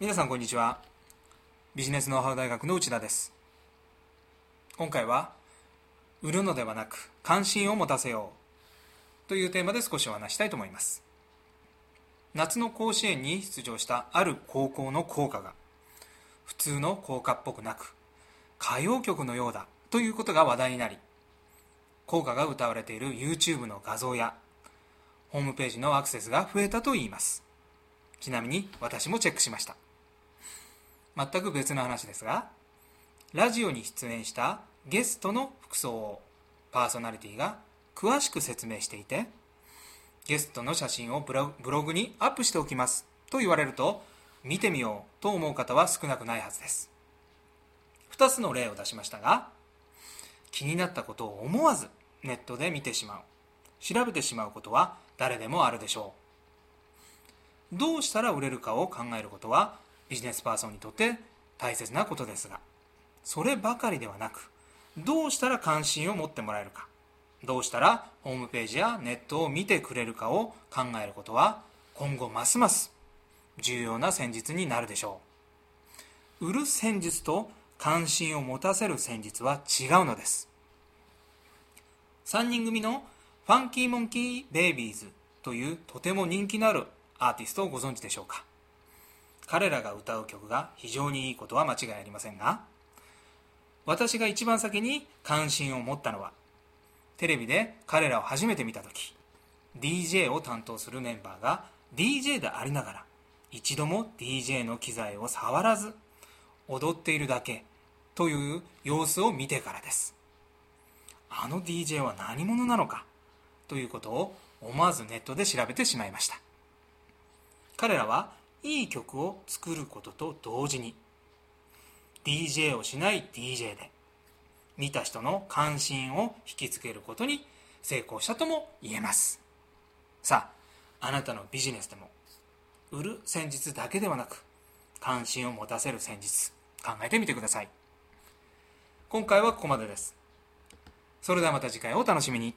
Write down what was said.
皆さんこんにちは。ビジネスノウハウ大学の内田です。今回は売るのではなく関心を持たせよう。というテーマで少しお話したいと思います。夏の甲子園に出場したある高校の校歌が普通の校歌っぽくなく歌謡曲のようだということが話題になり校歌が歌われている YouTube の画像やホームページのアクセスが増えたといいます。ちなみに私もチェックしました。全く別の話ですがラジオに出演したゲストの服装をパーソナリティが詳しく説明していてゲストの写真をブログにアップしておきますと言われると見てみようと思う方は少なくないはずです。2つの例を出しましたが気になったことを思わずネットで見てしまう。調べてしまうことは誰でもあるでしょう。どうしたら売れるかを考えることはビジネスパーソンにとって大切なことですがそればかりではなくどうしたら関心を持ってもらえるかどうしたらホームページやネットを見てくれるかを考えることは今後ますます重要な戦術になるでしょう。売る戦術と関心を持たせる戦術は違うのです。3人組のファンキーモンキーベイビーズというとても人気のあるアーティストをご存知でしょうか？彼らが歌う曲が非常にいいことは間違いありませんが私が一番先に関心を持ったのはテレビで彼らを初めて見た時 DJ を担当するメンバーが DJ でありながら一度も DJ の機材を触らず踊っているだけという様子を見てからです。あの DJ は何者なのかということを思わずネットで調べてしまいました。彼らはいい曲を作ることと同時に DJ をしない DJ で見た人の関心を引きつけることに成功したとも言えます。さああなたのビジネスでも売る戦術だけではなく関心を持たせる戦術考えてみてください。今回はここまでです。それではまた次回お楽しみに。